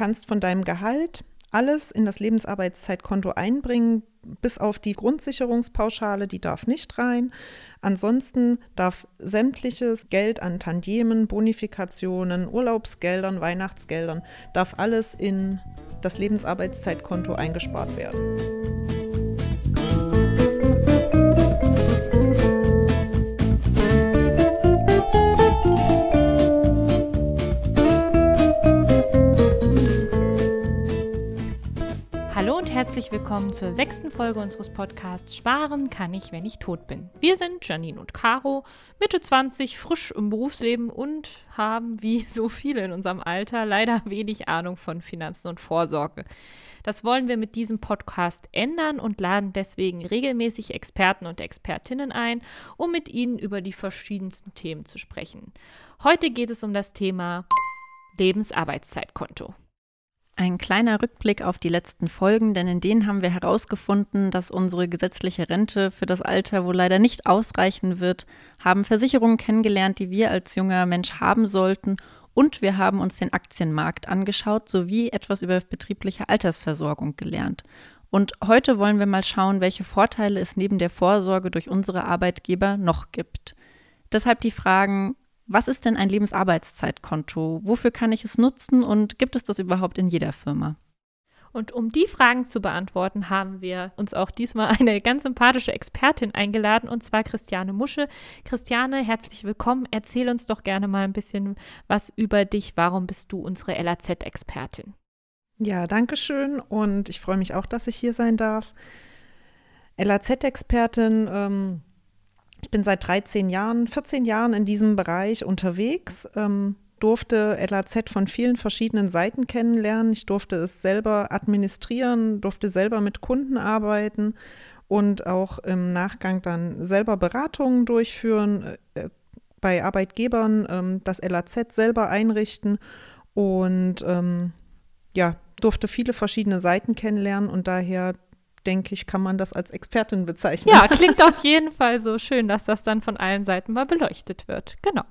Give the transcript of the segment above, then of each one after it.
kannst von deinem Gehalt alles in das Lebensarbeitszeitkonto einbringen, bis auf die Grundsicherungspauschale, die darf nicht rein. Ansonsten darf sämtliches Geld an Tantiemen, Bonifikationen, Urlaubsgeldern, Weihnachtsgeldern, darf alles in das Lebensarbeitszeitkonto eingespart werden. Herzlich willkommen zur sechsten Folge unseres Podcasts Sparen kann ich, wenn ich tot bin. Wir sind Janine und Caro, Mitte 20, frisch im Berufsleben und haben, wie so viele in unserem Alter, leider wenig Ahnung von Finanzen und Vorsorge. Das wollen wir mit diesem Podcast ändern und laden deswegen regelmäßig Experten und Expertinnen ein, um mit ihnen über die verschiedensten Themen zu sprechen. Heute geht es um das Thema Lebensarbeitszeitkonto. Ein kleiner Rückblick auf die letzten Folgen, denn in denen haben wir herausgefunden, dass unsere gesetzliche Rente für das Alter wohl leider nicht ausreichen wird, haben Versicherungen kennengelernt, die wir als junger Mensch haben sollten und wir haben uns den Aktienmarkt angeschaut sowie etwas über betriebliche Altersversorgung gelernt. Und heute wollen wir mal schauen, welche Vorteile es neben der Vorsorge durch unsere Arbeitgeber noch gibt. Deshalb die Fragen, was ist denn ein Lebensarbeitszeitkonto? Wofür kann ich es nutzen und gibt es das überhaupt in jeder Firma? Und um die Fragen zu beantworten, haben wir uns auch diesmal eine ganz sympathische Expertin eingeladen, und zwar Christiane Musche. Christiane, herzlich willkommen. Erzähl uns doch gerne mal ein bisschen was über dich. Warum bist du unsere LAZ-Expertin? Ja, danke schön und ich freue mich auch, dass ich hier sein darf. LAZ-Expertin, ähm, ich bin seit 13 Jahren, 14 Jahren in diesem Bereich unterwegs, ähm, durfte LAZ von vielen verschiedenen Seiten kennenlernen. Ich durfte es selber administrieren, durfte selber mit Kunden arbeiten und auch im Nachgang dann selber Beratungen durchführen, äh, bei Arbeitgebern ähm, das LAZ selber einrichten und ähm, ja, durfte viele verschiedene Seiten kennenlernen und daher denke ich, kann man das als Expertin bezeichnen. Ja, klingt auf jeden Fall so schön, dass das dann von allen Seiten mal beleuchtet wird. Genau.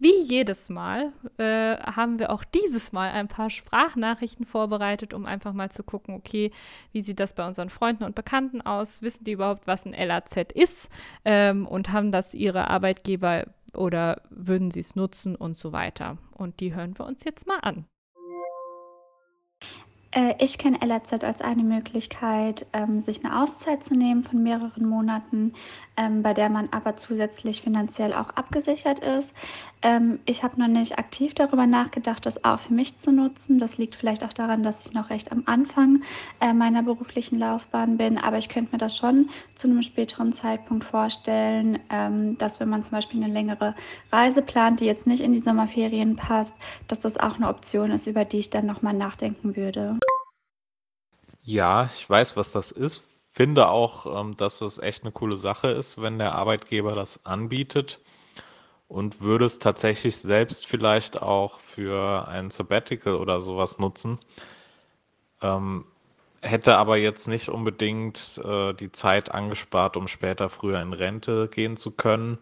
Wie jedes Mal äh, haben wir auch dieses Mal ein paar Sprachnachrichten vorbereitet, um einfach mal zu gucken, okay, wie sieht das bei unseren Freunden und Bekannten aus? Wissen die überhaupt, was ein LAZ ist? Ähm, und haben das ihre Arbeitgeber oder würden sie es nutzen und so weiter? Und die hören wir uns jetzt mal an. Äh, ich kenne LRZ als eine Möglichkeit, ähm, sich eine Auszeit zu nehmen von mehreren Monaten, ähm, bei der man aber zusätzlich finanziell auch abgesichert ist. Ähm, ich habe noch nicht aktiv darüber nachgedacht, das auch für mich zu nutzen. Das liegt vielleicht auch daran, dass ich noch recht am Anfang äh, meiner beruflichen Laufbahn bin, aber ich könnte mir das schon zu einem späteren Zeitpunkt vorstellen, dass wenn man zum Beispiel eine längere Reise plant, die jetzt nicht in die Sommerferien passt, dass das auch eine Option ist, über die ich dann nochmal nachdenken würde. Ja, ich weiß, was das ist. Finde auch, ähm, dass es echt eine coole Sache ist, wenn der Arbeitgeber das anbietet und würde es tatsächlich selbst vielleicht auch für ein Sabbatical oder sowas nutzen. Ähm, hätte aber jetzt nicht unbedingt äh, die Zeit angespart, um später früher in Rente gehen zu können,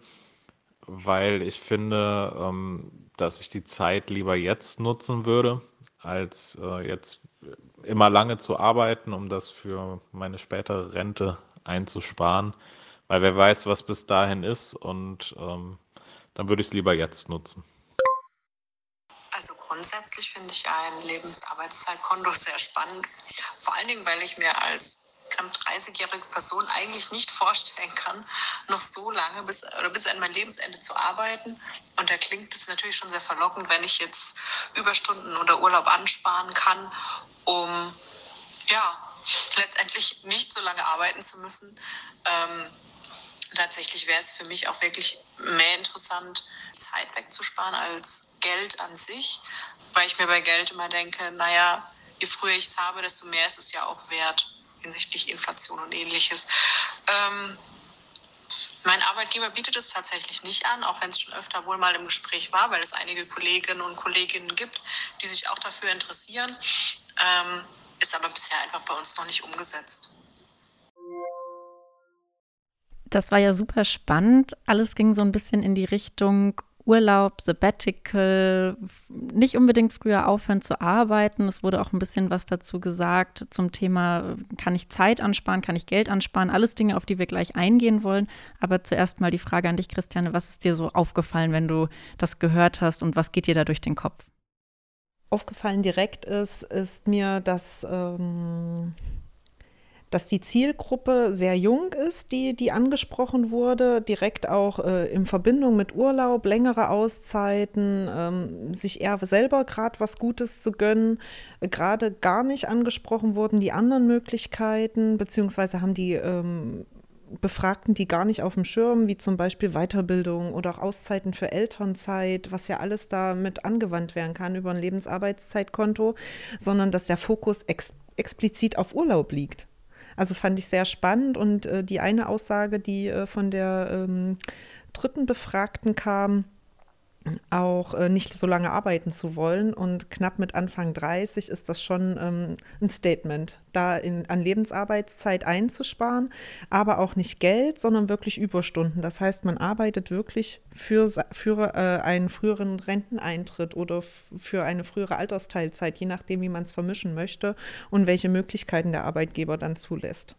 weil ich finde, ähm, dass ich die Zeit lieber jetzt nutzen würde, als äh, jetzt immer lange zu arbeiten, um das für meine spätere Rente einzusparen. Weil wer weiß, was bis dahin ist und ähm, dann würde ich es lieber jetzt nutzen. Also grundsätzlich finde ich ein Lebensarbeitszeitkonto sehr spannend. Vor allen Dingen, weil ich mir als knapp 30-jährige Person eigentlich nicht vorstellen kann, noch so lange bis, oder bis an mein Lebensende zu arbeiten. Und da klingt es natürlich schon sehr verlockend, wenn ich jetzt Überstunden oder Urlaub ansparen kann, um ja letztendlich nicht so lange arbeiten zu müssen. Ähm, tatsächlich wäre es für mich auch wirklich mehr interessant, Zeit wegzusparen als Geld an sich, weil ich mir bei Geld immer denke, naja, je früher ich es habe, desto mehr ist es ja auch wert hinsichtlich Inflation und ähnliches. Ähm, mein Arbeitgeber bietet es tatsächlich nicht an, auch wenn es schon öfter wohl mal im Gespräch war, weil es einige Kolleginnen und Kolleginnen gibt, die sich auch dafür interessieren, ähm, ist aber bisher einfach bei uns noch nicht umgesetzt. Das war ja super spannend. Alles ging so ein bisschen in die Richtung Urlaub, Sabbatical, nicht unbedingt früher aufhören zu arbeiten. Es wurde auch ein bisschen was dazu gesagt zum Thema, kann ich Zeit ansparen, kann ich Geld ansparen, alles Dinge, auf die wir gleich eingehen wollen. Aber zuerst mal die Frage an dich, Christiane, was ist dir so aufgefallen, wenn du das gehört hast und was geht dir da durch den Kopf? Aufgefallen direkt ist, ist mir, dass ähm, dass die Zielgruppe sehr jung ist, die, die angesprochen wurde, direkt auch äh, in Verbindung mit Urlaub, längere Auszeiten, ähm, sich eher selber gerade was Gutes zu gönnen, äh, gerade gar nicht angesprochen wurden die anderen Möglichkeiten, beziehungsweise haben die ähm, Befragten die gar nicht auf dem Schirm, wie zum Beispiel Weiterbildung oder auch Auszeiten für Elternzeit, was ja alles da mit angewandt werden kann über ein Lebensarbeitszeitkonto, sondern dass der Fokus ex explizit auf Urlaub liegt. Also fand ich sehr spannend und äh, die eine Aussage, die äh, von der ähm, dritten Befragten kam, auch äh, nicht so lange arbeiten zu wollen. Und knapp mit Anfang 30 ist das schon ähm, ein Statement, da in, an Lebensarbeitszeit einzusparen, aber auch nicht Geld, sondern wirklich Überstunden. Das heißt, man arbeitet wirklich für, für äh, einen früheren Renteneintritt oder für eine frühere Altersteilzeit, je nachdem, wie man es vermischen möchte und welche Möglichkeiten der Arbeitgeber dann zulässt.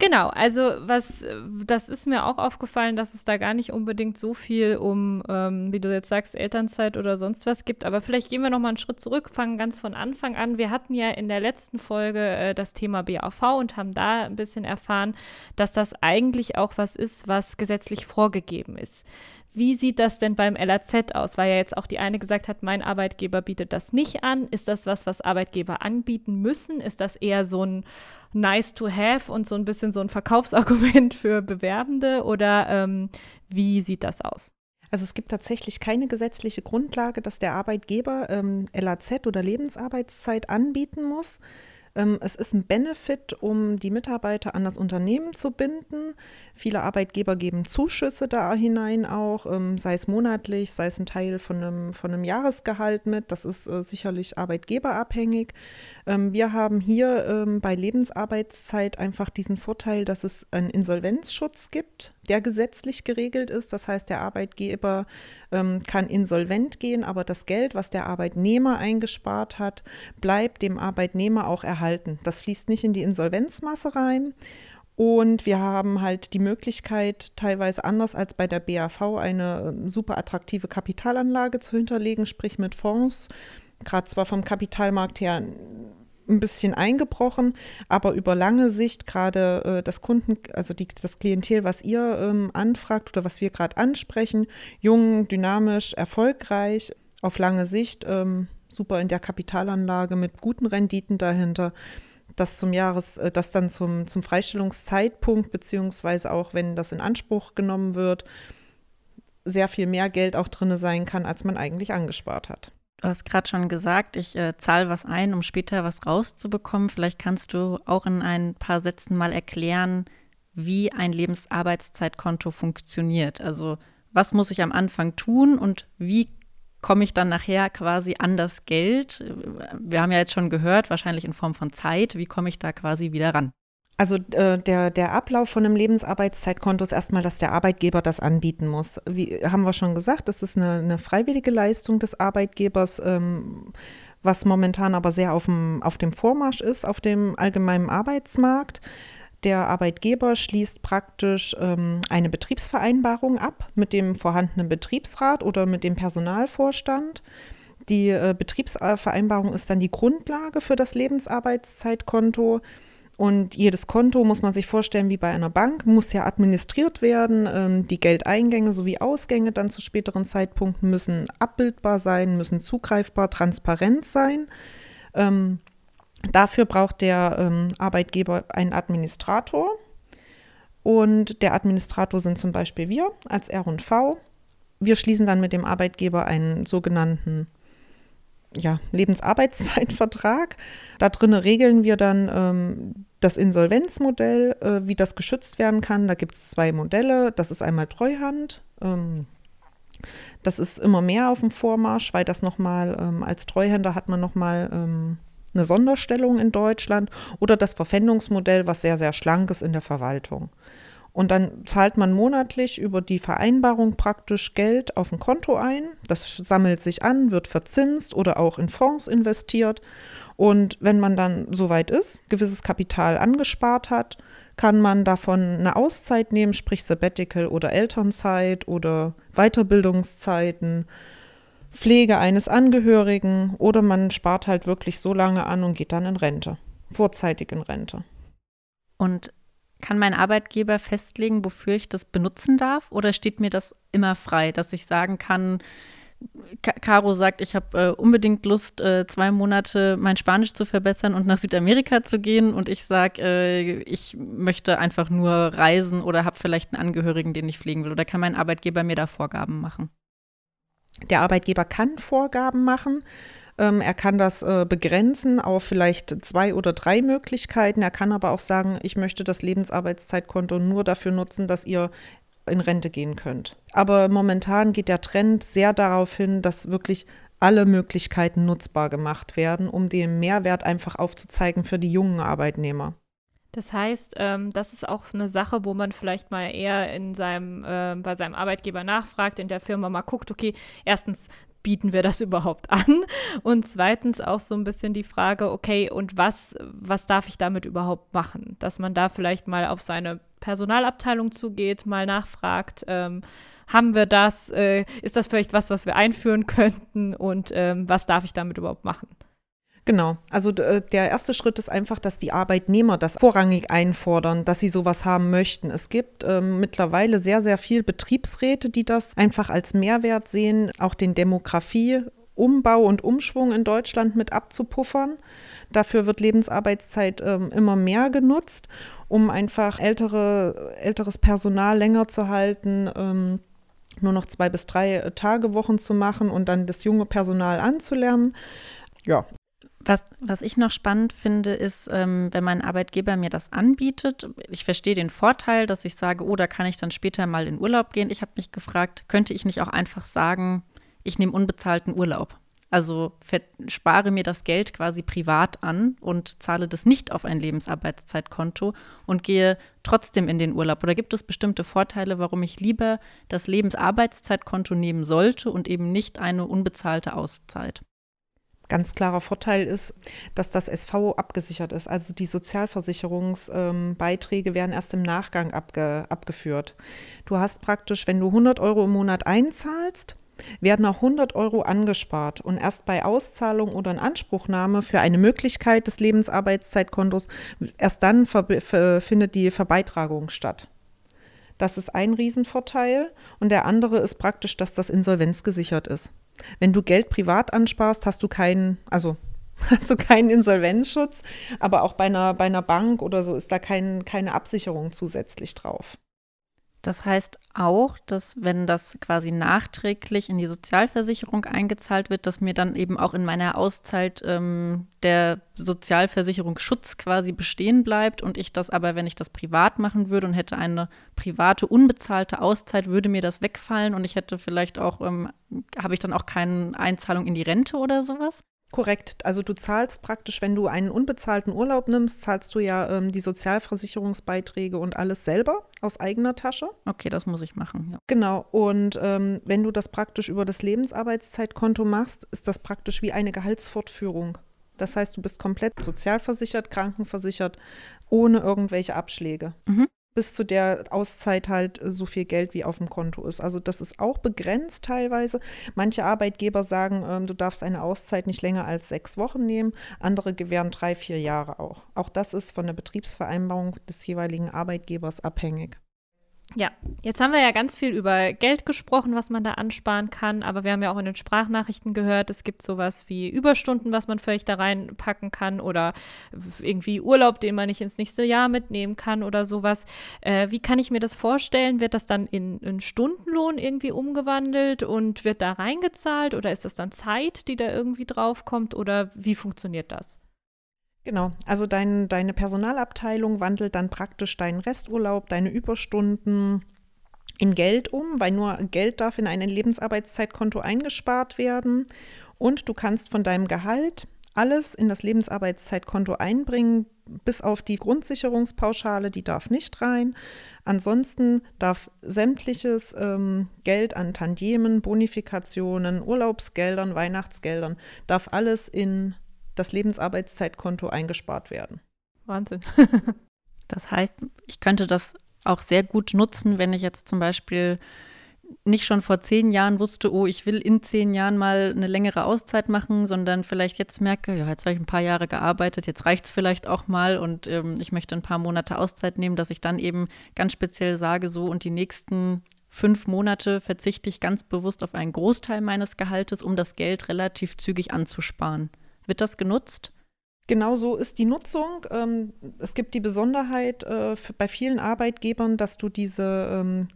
Genau, also was, das ist mir auch aufgefallen, dass es da gar nicht unbedingt so viel um, ähm, wie du jetzt sagst, Elternzeit oder sonst was gibt. Aber vielleicht gehen wir noch mal einen Schritt zurück, fangen ganz von Anfang an. Wir hatten ja in der letzten Folge äh, das Thema BAV und haben da ein bisschen erfahren, dass das eigentlich auch was ist, was gesetzlich vorgegeben ist. Wie sieht das denn beim LAZ aus? Weil ja jetzt auch die eine gesagt hat, mein Arbeitgeber bietet das nicht an. Ist das was, was Arbeitgeber anbieten müssen? Ist das eher so ein nice to have und so ein bisschen so ein Verkaufsargument für Bewerbende? Oder ähm, wie sieht das aus? Also es gibt tatsächlich keine gesetzliche Grundlage, dass der Arbeitgeber ähm, LAZ oder Lebensarbeitszeit anbieten muss. Ähm, es ist ein Benefit, um die Mitarbeiter an das Unternehmen zu binden. Viele Arbeitgeber geben Zuschüsse da hinein auch, ähm, sei es monatlich, sei es ein Teil von einem, von einem Jahresgehalt mit. Das ist äh, sicherlich arbeitgeberabhängig. Ähm, wir haben hier bei Lebensarbeitszeit einfach diesen Vorteil, dass es einen Insolvenzschutz gibt, der gesetzlich geregelt ist. Das heißt, der Arbeitgeber kann insolvent gehen, aber das Geld, was der Arbeitnehmer eingespart hat, bleibt dem Arbeitnehmer auch erhalten erhalten. Das fließt nicht in die Insolvenzmasse rein. Und wir haben halt die Möglichkeit, teilweise anders als bei der BAV, eine ähm, super attraktive Kapitalanlage zu hinterlegen, sprich mit Fonds. Gerade zwar vom Kapitalmarkt her ein bisschen eingebrochen, aber über lange Sicht gerade äh, das Kunden, also die, das Klientel, was ihr ähm, anfragt oder was wir gerade ansprechen, jung, dynamisch, erfolgreich, auf lange Sicht ähm, super in der Kapitalanlage mit guten Renditen dahinter, das zum Jahres, äh, das dann zum, zum Freistellungszeitpunkt, beziehungsweise auch wenn das in Anspruch genommen wird, sehr viel mehr Geld auch drin sein kann, als man eigentlich angespart hat. Du hast gerade schon gesagt, ich äh, zahle was ein, um später was rauszubekommen. Vielleicht kannst du auch in ein paar Sätzen mal erklären, wie ein Lebensarbeitszeitkonto funktioniert. Also was muss ich am Anfang tun und wie komme ich dann nachher quasi an das Geld? Wir haben ja jetzt schon gehört, wahrscheinlich in Form von Zeit. Wie komme ich da quasi wieder ran? Also äh, der, der Ablauf von einem Lebensarbeitszeitkonto ist erstmal, dass der Arbeitgeber das anbieten muss. Wie haben wir schon gesagt, das ist eine, eine freiwillige Leistung des Arbeitgebers, ähm, was momentan aber sehr auf dem, auf dem Vormarsch ist, auf dem allgemeinen Arbeitsmarkt. Der Arbeitgeber schließt praktisch ähm, eine Betriebsvereinbarung ab mit dem vorhandenen Betriebsrat oder mit dem Personalvorstand. Die äh, Betriebsvereinbarung ist dann die Grundlage für das Lebensarbeitszeitkonto. Und jedes Konto muss man sich vorstellen wie bei einer Bank, muss ja administriert werden. Ähm, die Geldeingänge sowie Ausgänge dann zu späteren Zeitpunkten müssen abbildbar sein, müssen zugreifbar, transparent sein. Ähm, Dafür braucht der ähm, Arbeitgeber einen Administrator. Und der Administrator sind zum Beispiel wir als R&V. Wir schließen dann mit dem Arbeitgeber einen sogenannten ja, Lebensarbeitszeitvertrag. Da drin regeln wir dann ähm, das Insolvenzmodell, äh, wie das geschützt werden kann. Da gibt es zwei Modelle. Das ist einmal Treuhand. Ähm, das ist immer mehr auf dem Vormarsch, weil das nochmal ähm, als Treuhänder hat man nochmal ähm, eine Sonderstellung in Deutschland oder das Verpfändungsmodell, was sehr, sehr schlank ist in der Verwaltung. Und dann zahlt man monatlich über die Vereinbarung praktisch Geld auf ein Konto ein. Das sammelt sich an, wird verzinst oder auch in Fonds investiert. Und wenn man dann soweit ist, gewisses Kapital angespart hat, kann man davon eine Auszeit nehmen, sprich Sabbatical oder Elternzeit oder Weiterbildungszeiten, Pflege eines Angehörigen oder man spart halt wirklich so lange an und geht dann in Rente, vorzeitig in Rente. Und kann mein Arbeitgeber festlegen, wofür ich das benutzen darf? Oder steht mir das immer frei, dass ich sagen kann, Caro sagt, ich habe äh, unbedingt Lust, äh, zwei Monate mein Spanisch zu verbessern und nach Südamerika zu gehen. Und ich sage, äh, ich möchte einfach nur reisen oder habe vielleicht einen Angehörigen, den ich pflegen will. Oder kann mein Arbeitgeber mir da Vorgaben machen? Der Arbeitgeber kann Vorgaben machen. Ähm, er kann das äh, begrenzen auf vielleicht zwei oder drei Möglichkeiten. Er kann aber auch sagen, ich möchte das Lebensarbeitszeitkonto nur dafür nutzen, dass ihr in Rente gehen könnt. Aber momentan geht der Trend sehr darauf hin, dass wirklich alle Möglichkeiten nutzbar gemacht werden, um den Mehrwert einfach aufzuzeigen für die jungen Arbeitnehmer. Das heißt, ähm, das ist auch eine Sache, wo man vielleicht mal eher in seinem, äh, bei seinem Arbeitgeber nachfragt, in der Firma mal guckt, okay, erstens, bieten wir das überhaupt an? Und zweitens auch so ein bisschen die Frage, okay, und was, was darf ich damit überhaupt machen? Dass man da vielleicht mal auf seine Personalabteilung zugeht, mal nachfragt, ähm, haben wir das, äh, ist das vielleicht was, was wir einführen könnten und ähm, was darf ich damit überhaupt machen? Genau. Also äh, der erste Schritt ist einfach, dass die Arbeitnehmer das vorrangig einfordern, dass sie sowas haben möchten. Es gibt ähm, mittlerweile sehr, sehr viel Betriebsräte, die das einfach als Mehrwert sehen, auch den Demografie-Umbau und Umschwung in Deutschland mit abzupuffern. Dafür wird Lebensarbeitszeit ähm, immer mehr genutzt, um einfach ältere, älteres Personal länger zu halten. Ähm, nur noch zwei bis drei Tage Wochen zu machen und dann das junge Personal anzulernen. Ja, was, was ich noch spannend finde, ist, ähm, wenn mein Arbeitgeber mir das anbietet. Ich verstehe den Vorteil, dass ich sage, oh, da kann ich dann später mal in Urlaub gehen. Ich habe mich gefragt, könnte ich nicht auch einfach sagen, ich nehme unbezahlten Urlaub? Also spare mir das Geld quasi privat an und zahle das nicht auf ein Lebensarbeitszeitkonto und gehe trotzdem in den Urlaub. Oder gibt es bestimmte Vorteile, warum ich lieber das Lebensarbeitszeitkonto nehmen sollte und eben nicht eine unbezahlte Auszeit? Ganz klarer Vorteil ist, dass das SV abgesichert ist. Also die Sozialversicherungsbeiträge ähm, werden erst im Nachgang abge, abgeführt. Du hast praktisch, wenn du 100 Euro im Monat einzahlst, werden auch 100 Euro angespart und erst bei Auszahlung oder Inanspruchnahme für eine Möglichkeit des Lebensarbeitszeitkontos, erst dann findet die Verbeitragung statt. Das ist ein Riesenvorteil und der andere ist praktisch, dass das insolvenzgesichert ist. Wenn du Geld privat ansparst, hast du keinen, also hast du keinen Insolvenzschutz, aber auch bei einer, bei einer Bank oder so ist da kein, keine Absicherung zusätzlich drauf. Das heißt auch, dass wenn das quasi nachträglich in die Sozialversicherung eingezahlt wird, dass mir dann eben auch in meiner Auszeit ähm, der Sozialversicherungsschutz quasi bestehen bleibt und ich das aber, wenn ich das privat machen würde und hätte eine private unbezahlte Auszeit, würde mir das wegfallen und ich hätte vielleicht auch, ähm, habe ich dann auch keine Einzahlung in die Rente oder sowas? Korrekt. Also du zahlst praktisch, wenn du einen unbezahlten Urlaub nimmst, zahlst du ja ähm, die Sozialversicherungsbeiträge und alles selber aus eigener Tasche. Okay, das muss ich machen. Ja. Genau. Und ähm, wenn du das praktisch über das Lebensarbeitszeitkonto machst, ist das praktisch wie eine Gehaltsfortführung. Das heißt, du bist komplett sozialversichert, krankenversichert, ohne irgendwelche Abschläge. Mhm bis zu der Auszeit halt so viel Geld wie auf dem Konto ist. Also das ist auch begrenzt teilweise. Manche Arbeitgeber sagen, ähm, du darfst eine Auszeit nicht länger als sechs Wochen nehmen. Andere gewähren drei, vier Jahre auch. Auch das ist von der Betriebsvereinbarung des jeweiligen Arbeitgebers abhängig. Ja, jetzt haben wir ja ganz viel über Geld gesprochen, was man da ansparen kann, aber wir haben ja auch in den Sprachnachrichten gehört, es gibt sowas wie Überstunden, was man vielleicht da reinpacken kann oder irgendwie Urlaub, den man nicht ins nächste Jahr mitnehmen kann oder sowas. Äh, wie kann ich mir das vorstellen? Wird das dann in, in Stundenlohn irgendwie umgewandelt und wird da reingezahlt oder ist das dann Zeit, die da irgendwie draufkommt oder wie funktioniert das? Genau, also dein, deine Personalabteilung wandelt dann praktisch deinen Resturlaub, deine Überstunden in Geld um, weil nur Geld darf in ein Lebensarbeitszeitkonto eingespart werden. Und du kannst von deinem Gehalt alles in das Lebensarbeitszeitkonto einbringen, bis auf die Grundsicherungspauschale, die darf nicht rein. Ansonsten darf sämtliches ähm, Geld an Tantiemen, Bonifikationen, Urlaubsgeldern, Weihnachtsgeldern, darf alles in das Lebensarbeitszeitkonto eingespart werden. Wahnsinn. das heißt, ich könnte das auch sehr gut nutzen, wenn ich jetzt zum Beispiel nicht schon vor zehn Jahren wusste, oh, ich will in zehn Jahren mal eine längere Auszeit machen, sondern vielleicht jetzt merke, ja, jetzt habe ich ein paar Jahre gearbeitet, jetzt reicht es vielleicht auch mal und ähm, ich möchte ein paar Monate Auszeit nehmen, dass ich dann eben ganz speziell sage, so und die nächsten fünf Monate verzichte ich ganz bewusst auf einen Großteil meines Gehaltes, um das Geld relativ zügig anzusparen. Wird das genutzt? Genau so ist die Nutzung. Ähm, es gibt die Besonderheit äh, bei vielen Arbeitgebern, dass du diese ähm,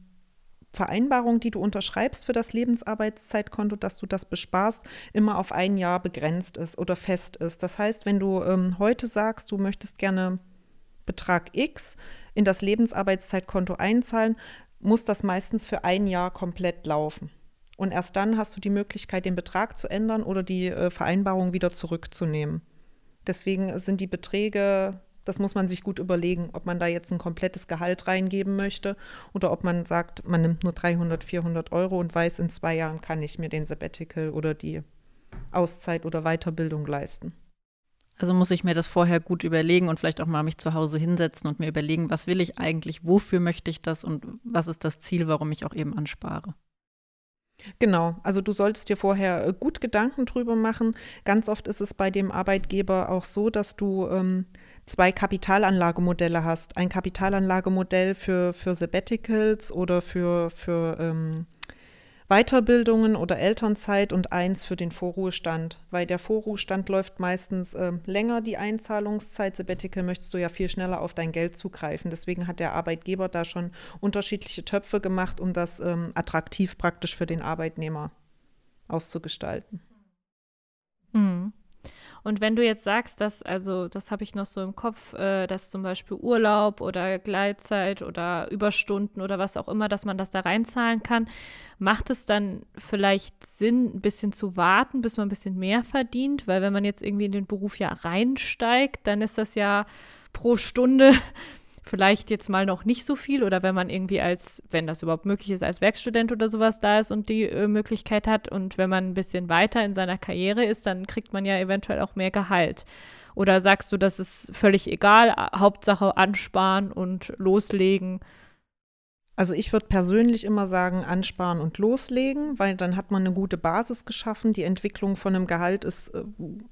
Vereinbarung, die du unterschreibst für das Lebensarbeitszeitkonto, dass du das besparst, immer auf ein Jahr begrenzt ist oder fest ist. Das heißt, wenn du ähm, heute sagst, du möchtest gerne Betrag X in das Lebensarbeitszeitkonto einzahlen, muss das meistens für ein Jahr komplett laufen. Und erst dann hast du die Möglichkeit, den Betrag zu ändern oder die äh, Vereinbarung wieder zurückzunehmen. Deswegen sind die Beträge das muss man sich gut überlegen, ob man da jetzt ein komplettes Gehalt reingeben möchte oder ob man sagt, man nimmt nur 300, 400 Euro und weiß, in zwei Jahren kann ich mir den Sabbatical oder die Auszeit oder Weiterbildung leisten. Also muss ich mir das vorher gut überlegen und vielleicht auch mal mich zu Hause hinsetzen und mir überlegen, was will ich eigentlich, wofür möchte ich das und was ist das Ziel, warum ich auch eben anspare. Genau, also du solltest dir vorher äh, gut Gedanken drüber machen. Ganz oft ist es bei dem Arbeitgeber auch so, dass du ähm, zwei Kapitalanlagemodelle hast. Ein Kapitalanlagemodell für, für Sabbaticals oder für, für ähm, Weiterbildungen oder Elternzeit und eins für den Vorruhestand, weil der Vorruhestand läuft meistens äh, länger, die Einzahlungszeit. Sabbatical möchtest du ja viel schneller auf dein Geld zugreifen. Deswegen hat der Arbeitgeber da schon unterschiedliche Töpfe gemacht, um das ähm, attraktiv praktisch für den Arbeitnehmer auszugestalten. Und wenn du jetzt sagst, dass, also das habe ich noch so im Kopf, äh, dass zum Beispiel Urlaub oder Gleitzeit oder Überstunden oder was auch immer, dass man das da reinzahlen kann, macht es dann vielleicht Sinn, ein bisschen zu warten, bis man ein bisschen mehr verdient? Weil wenn man jetzt irgendwie in den Beruf ja reinsteigt, dann ist das ja pro Stunde vielleicht jetzt mal noch nicht so viel oder wenn man irgendwie als, wenn das überhaupt möglich ist, als Werkstudent oder sowas da ist und die äh, Möglichkeit hat und wenn man ein bisschen weiter in seiner Karriere ist, dann kriegt man ja eventuell auch mehr Gehalt. Oder sagst du, das ist völlig egal, Hauptsache ansparen und loslegen? Also ich würde persönlich immer sagen, ansparen und loslegen, weil dann hat man eine gute Basis geschaffen. Die Entwicklung von einem Gehalt ist, äh,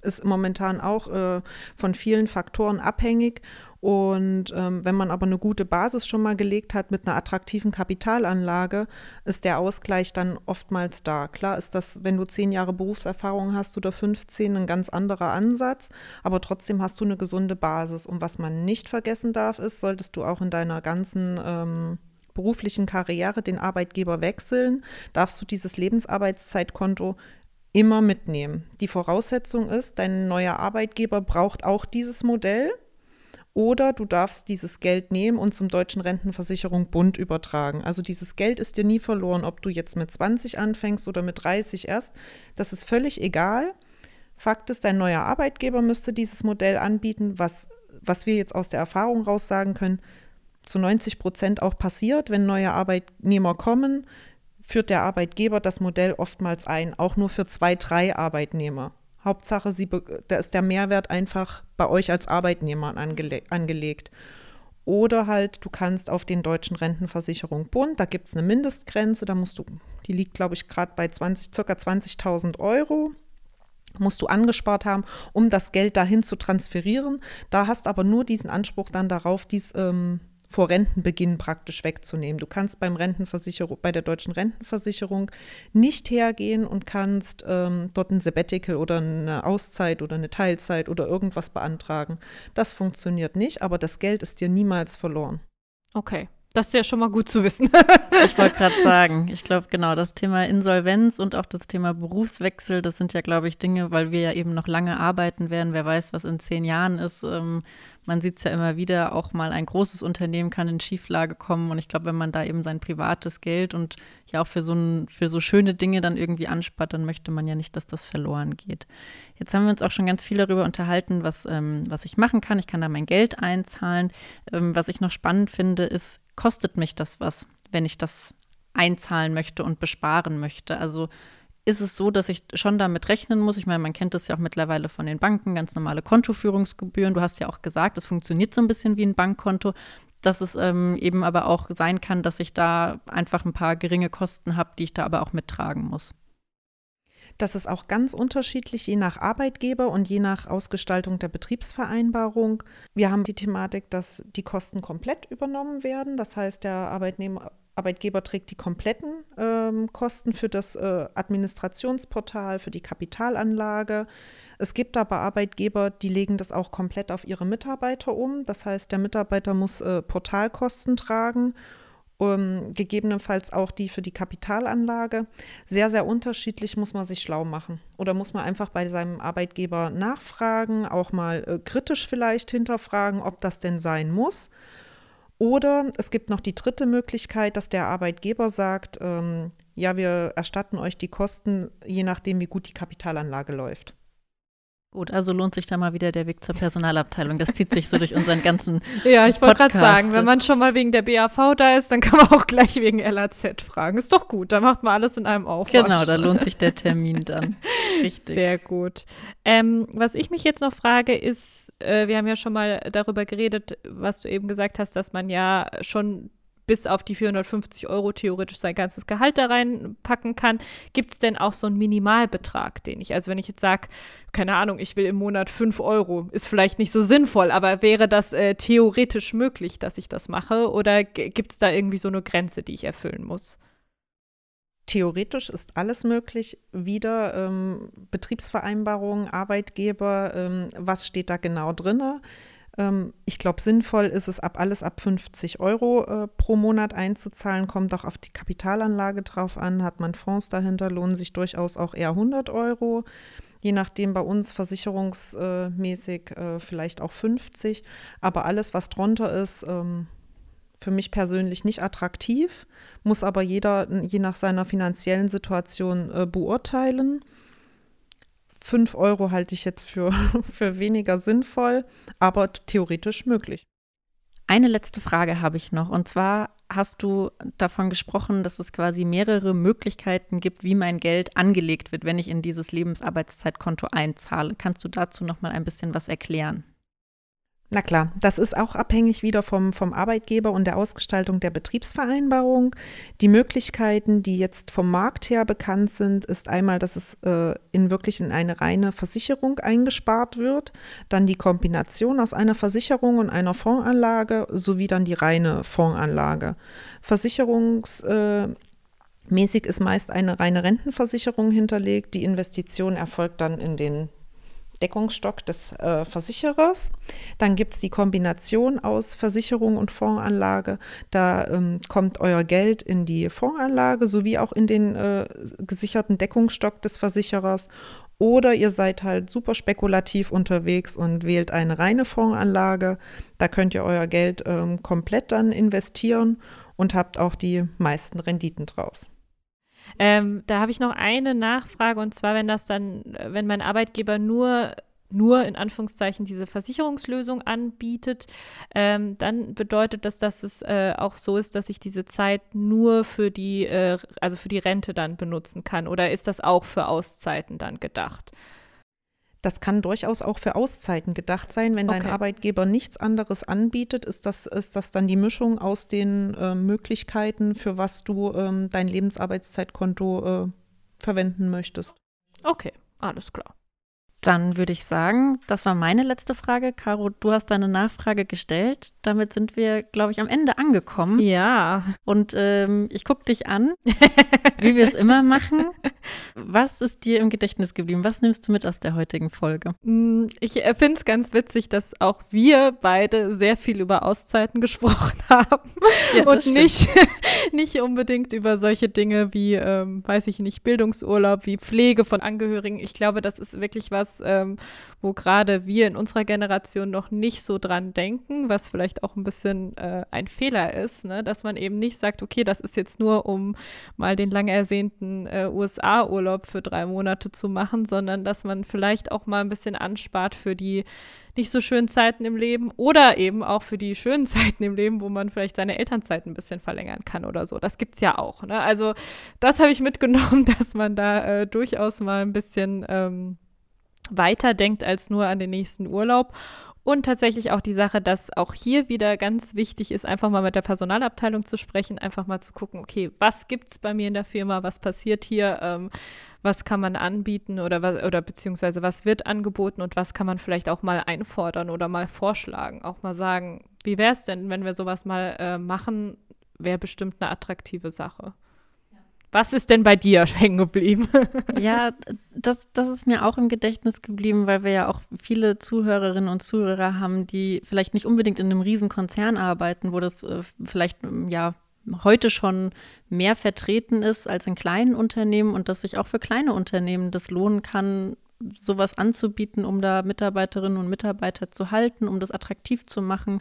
ist momentan auch äh, von vielen Faktoren abhängig. Und ähm, wenn man aber eine gute Basis schon mal gelegt hat mit einer attraktiven Kapitalanlage, ist der Ausgleich dann oftmals da. Klar ist das, wenn du zehn Jahre Berufserfahrung hast oder 15, ein ganz anderer Ansatz, aber trotzdem hast du eine gesunde Basis. Und was man nicht vergessen darf, ist, solltest du auch in deiner ganzen ähm, beruflichen Karriere den Arbeitgeber wechseln, darfst du dieses Lebensarbeitszeitkonto immer mitnehmen. Die Voraussetzung ist, dein neuer Arbeitgeber braucht auch dieses Modell oder du darfst dieses Geld nehmen und zum Deutschen Rentenversicherung Bund übertragen. Also dieses Geld ist dir nie verloren, ob du jetzt mit 20 anfängst oder mit 30 erst. Das ist völlig egal. Fakt ist, dein neuer Arbeitgeber müsste dieses Modell anbieten, was, was wir jetzt aus der Erfahrung raus sagen können, zu 90 Prozent auch passiert. Wenn neue Arbeitnehmer kommen, führt der Arbeitgeber das Modell oftmals ein, auch nur für zwei, drei Arbeitnehmer. Hauptsache, sie, da ist der Mehrwert einfach bei euch als Arbeitnehmer angele angelegt. Oder halt, du kannst auf den deutschen Rentenversicherung Bund, da gibt es eine Mindestgrenze, da musst du, die liegt, glaube ich, gerade bei 20, ca. 20.000 Euro, musst du angespart haben, um das Geld dahin zu transferieren. Da hast aber nur diesen Anspruch dann darauf, dies ähm, vor Rentenbeginn praktisch wegzunehmen. Du kannst beim Rentenversicherung, bei der deutschen Rentenversicherung nicht hergehen und kannst ähm, dort ein Sabbatical oder eine Auszeit oder eine Teilzeit oder irgendwas beantragen. Das funktioniert nicht, aber das Geld ist dir niemals verloren. Okay. Das ist ja schon mal gut zu wissen. ich wollte gerade sagen, ich glaube, genau, das Thema Insolvenz und auch das Thema Berufswechsel, das sind ja, glaube ich, Dinge, weil wir ja eben noch lange arbeiten werden. Wer weiß, was in zehn Jahren ist. Ähm, man sieht es ja immer wieder, auch mal ein großes Unternehmen kann in Schieflage kommen. Und ich glaube, wenn man da eben sein privates Geld und ja auch für so, ein, für so schöne Dinge dann irgendwie anspart, dann möchte man ja nicht, dass das verloren geht. Jetzt haben wir uns auch schon ganz viel darüber unterhalten, was, ähm, was ich machen kann. Ich kann da mein Geld einzahlen. Ähm, was ich noch spannend finde, ist, kostet mich das was, wenn ich das einzahlen möchte und besparen möchte? Also ist es so, dass ich schon damit rechnen muss. Ich meine, man kennt das ja auch mittlerweile von den Banken, ganz normale Kontoführungsgebühren. Du hast ja auch gesagt, es funktioniert so ein bisschen wie ein Bankkonto, dass es ähm, eben aber auch sein kann, dass ich da einfach ein paar geringe Kosten habe, die ich da aber auch mittragen muss. Das ist auch ganz unterschiedlich, je nach Arbeitgeber und je nach Ausgestaltung der Betriebsvereinbarung. Wir haben die Thematik, dass die Kosten komplett übernommen werden. Das heißt, der Arbeitnehmer Arbeitgeber trägt die kompletten ähm, Kosten für das äh, Administrationsportal, für die Kapitalanlage. Es gibt aber Arbeitgeber, die legen das auch komplett auf ihre Mitarbeiter um. Das heißt, der Mitarbeiter muss äh, Portalkosten tragen, um, gegebenenfalls auch die für die Kapitalanlage. Sehr, sehr unterschiedlich muss man sich schlau machen. Oder muss man einfach bei seinem Arbeitgeber nachfragen, auch mal äh, kritisch vielleicht hinterfragen, ob das denn sein muss. Oder es gibt noch die dritte Möglichkeit, dass der Arbeitgeber sagt, ähm, ja, wir erstatten euch die Kosten, je nachdem, wie gut die Kapitalanlage läuft. Gut, also lohnt sich da mal wieder der Weg zur Personalabteilung. Das zieht sich so durch unseren ganzen. ja, ich wollte gerade sagen, wenn man schon mal wegen der BAV da ist, dann kann man auch gleich wegen LAZ fragen. Ist doch gut, da macht man alles in einem Aufwasch. Genau, da lohnt sich der Termin dann. Richtig. Sehr gut. Ähm, was ich mich jetzt noch frage, ist, äh, wir haben ja schon mal darüber geredet, was du eben gesagt hast, dass man ja schon bis auf die 450 Euro theoretisch sein ganzes Gehalt da reinpacken kann. Gibt es denn auch so einen Minimalbetrag, den ich, also wenn ich jetzt sage, keine Ahnung, ich will im Monat 5 Euro, ist vielleicht nicht so sinnvoll, aber wäre das äh, theoretisch möglich, dass ich das mache? Oder gibt es da irgendwie so eine Grenze, die ich erfüllen muss? Theoretisch ist alles möglich. Wieder ähm, Betriebsvereinbarungen, Arbeitgeber, ähm, was steht da genau drin? Ähm, ich glaube, sinnvoll ist es, ab alles ab 50 Euro äh, pro Monat einzuzahlen. Kommt auch auf die Kapitalanlage drauf an. Hat man Fonds dahinter, lohnen sich durchaus auch eher 100 Euro. Je nachdem bei uns versicherungsmäßig äh, vielleicht auch 50. Aber alles, was drunter ist, ähm, für mich persönlich nicht attraktiv, muss aber jeder je nach seiner finanziellen Situation äh, beurteilen. 5 Euro halte ich jetzt für, für weniger sinnvoll, aber theoretisch möglich. Eine letzte Frage habe ich noch. Und zwar hast du davon gesprochen, dass es quasi mehrere Möglichkeiten gibt, wie mein Geld angelegt wird, wenn ich in dieses Lebensarbeitszeitkonto einzahle. Kannst du dazu noch mal ein bisschen was erklären? Na klar, das ist auch abhängig wieder vom, vom Arbeitgeber und der Ausgestaltung der Betriebsvereinbarung. Die Möglichkeiten, die jetzt vom Markt her bekannt sind, ist einmal, dass es äh, in wirklich in eine reine Versicherung eingespart wird, dann die Kombination aus einer Versicherung und einer Fondsanlage sowie dann die reine Fondsanlage. Versicherungsmäßig äh, ist meist eine reine Rentenversicherung hinterlegt. Die Investition erfolgt dann in den Deckungsstock des äh, Versicherers. Dann gibt es die Kombination aus Versicherung und Fondsanlage. Da ähm, kommt euer Geld in die Fondsanlage sowie auch in den äh, gesicherten Deckungsstock des Versicherers. Oder ihr seid halt super spekulativ unterwegs und wählt eine reine Fondsanlage. Da könnt ihr euer Geld ähm, komplett dann investieren und habt auch die meisten Renditen draus. Ähm, da habe ich noch eine Nachfrage und zwar, wenn das dann, wenn mein Arbeitgeber nur nur in Anführungszeichen diese Versicherungslösung anbietet, ähm, dann bedeutet das, dass es äh, auch so ist, dass ich diese Zeit nur für die, äh, also für die Rente dann benutzen kann. Oder ist das auch für Auszeiten dann gedacht? Das kann durchaus auch für Auszeiten gedacht sein. Wenn okay. dein Arbeitgeber nichts anderes anbietet, ist das, ist das dann die Mischung aus den äh, Möglichkeiten, für was du ähm, dein Lebensarbeitszeitkonto äh, verwenden möchtest. Okay, alles klar. Dann würde ich sagen, das war meine letzte Frage. Caro, du hast deine Nachfrage gestellt. Damit sind wir, glaube ich, am Ende angekommen. Ja. Und ähm, ich gucke dich an, wie wir es immer machen. Was ist dir im Gedächtnis geblieben? Was nimmst du mit aus der heutigen Folge? Mm, ich äh, finde es ganz witzig, dass auch wir beide sehr viel über Auszeiten gesprochen haben ja, und nicht, nicht unbedingt über solche Dinge wie, ähm, weiß ich nicht, Bildungsurlaub, wie Pflege von Angehörigen. Ich glaube, das ist wirklich was, ähm, wo gerade wir in unserer Generation noch nicht so dran denken, was vielleicht auch ein bisschen äh, ein Fehler ist, ne? dass man eben nicht sagt, okay, das ist jetzt nur, um mal den lang ersehnten äh, USA-Urlaub für drei Monate zu machen, sondern dass man vielleicht auch mal ein bisschen anspart für die nicht so schönen Zeiten im Leben oder eben auch für die schönen Zeiten im Leben, wo man vielleicht seine Elternzeit ein bisschen verlängern kann oder so. Das gibt es ja auch. Ne? Also das habe ich mitgenommen, dass man da äh, durchaus mal ein bisschen ähm, weiter denkt als nur an den nächsten Urlaub. Und tatsächlich auch die Sache, dass auch hier wieder ganz wichtig ist, einfach mal mit der Personalabteilung zu sprechen, einfach mal zu gucken, okay, was gibt es bei mir in der Firma, was passiert hier, ähm, was kann man anbieten oder was, oder beziehungsweise was wird angeboten und was kann man vielleicht auch mal einfordern oder mal vorschlagen. Auch mal sagen, wie wäre es denn, wenn wir sowas mal äh, machen, wäre bestimmt eine attraktive Sache. Was ist denn bei dir hängen geblieben? ja, das, das ist mir auch im Gedächtnis geblieben, weil wir ja auch viele Zuhörerinnen und Zuhörer haben, die vielleicht nicht unbedingt in einem riesen Konzern arbeiten, wo das äh, vielleicht ähm, ja heute schon mehr vertreten ist als in kleinen Unternehmen und dass sich auch für kleine Unternehmen das lohnen kann, sowas anzubieten, um da Mitarbeiterinnen und Mitarbeiter zu halten, um das attraktiv zu machen.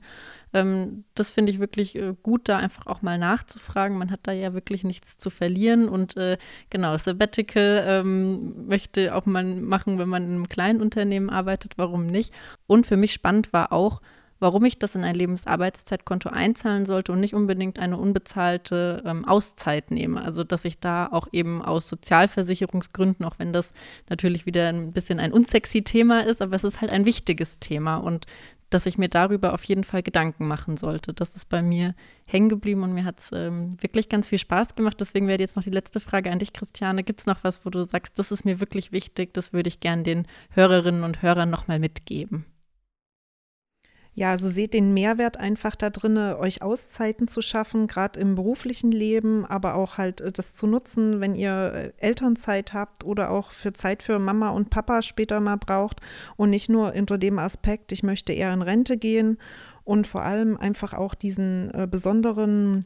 Ähm, das finde ich wirklich äh, gut, da einfach auch mal nachzufragen. Man hat da ja wirklich nichts zu verlieren. Und äh, genau, Sabbatical ähm, möchte auch man machen, wenn man in einem kleinen Unternehmen arbeitet, warum nicht? Und für mich spannend war auch, warum ich das in ein Lebensarbeitszeitkonto einzahlen sollte und nicht unbedingt eine unbezahlte ähm, Auszeit nehme. Also dass ich da auch eben aus Sozialversicherungsgründen, auch wenn das natürlich wieder ein bisschen ein unsexy Thema ist, aber es ist halt ein wichtiges Thema und dass ich mir darüber auf jeden Fall Gedanken machen sollte. Das ist bei mir hängen geblieben und mir hat es ähm, wirklich ganz viel Spaß gemacht. Deswegen wäre jetzt noch die letzte Frage an dich, Christiane. Gibt es noch was, wo du sagst, das ist mir wirklich wichtig, das würde ich gern den Hörerinnen und Hörern nochmal mitgeben? Ja, also seht den Mehrwert einfach da drin, euch Auszeiten zu schaffen, gerade im beruflichen Leben, aber auch halt äh, das zu nutzen, wenn ihr äh, Elternzeit habt oder auch für Zeit für Mama und Papa später mal braucht. Und nicht nur unter dem Aspekt, ich möchte eher in Rente gehen. Und vor allem einfach auch diesen äh, besonderen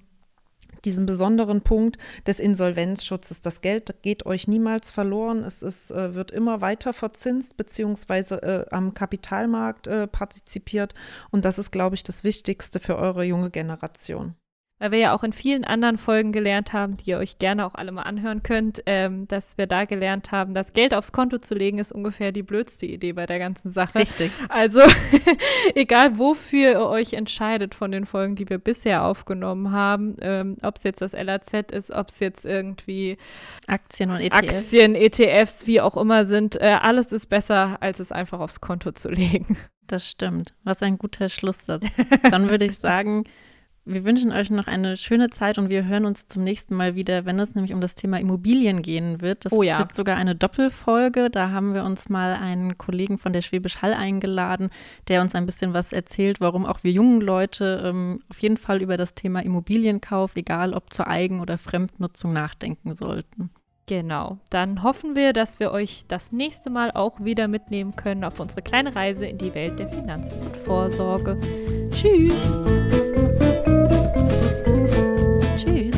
diesen besonderen Punkt des Insolvenzschutzes. Das Geld geht euch niemals verloren. Es ist, äh, wird immer weiter verzinst beziehungsweise äh, am Kapitalmarkt äh, partizipiert. Und das ist, glaube ich, das Wichtigste für eure junge Generation weil wir ja auch in vielen anderen Folgen gelernt haben, die ihr euch gerne auch alle mal anhören könnt, ähm, dass wir da gelernt haben, das Geld aufs Konto zu legen, ist ungefähr die blödste Idee bei der ganzen Sache. Richtig. Also egal, wofür ihr euch entscheidet von den Folgen, die wir bisher aufgenommen haben, ähm, ob es jetzt das LAZ ist, ob es jetzt irgendwie Aktien und ETFs, Aktien, ETFs, wie auch immer sind, äh, alles ist besser, als es einfach aufs Konto zu legen. Das stimmt. Was ein guter Schlusssatz. Dann würde ich sagen, wir wünschen euch noch eine schöne Zeit und wir hören uns zum nächsten Mal wieder, wenn es nämlich um das Thema Immobilien gehen wird. Das oh ja. gibt sogar eine Doppelfolge. Da haben wir uns mal einen Kollegen von der Schwäbisch Hall eingeladen, der uns ein bisschen was erzählt, warum auch wir jungen Leute ähm, auf jeden Fall über das Thema Immobilienkauf, egal ob zur Eigen- oder Fremdnutzung, nachdenken sollten. Genau, dann hoffen wir, dass wir euch das nächste Mal auch wieder mitnehmen können auf unsere kleine Reise in die Welt der Finanzen und Vorsorge. Tschüss! Tschüss.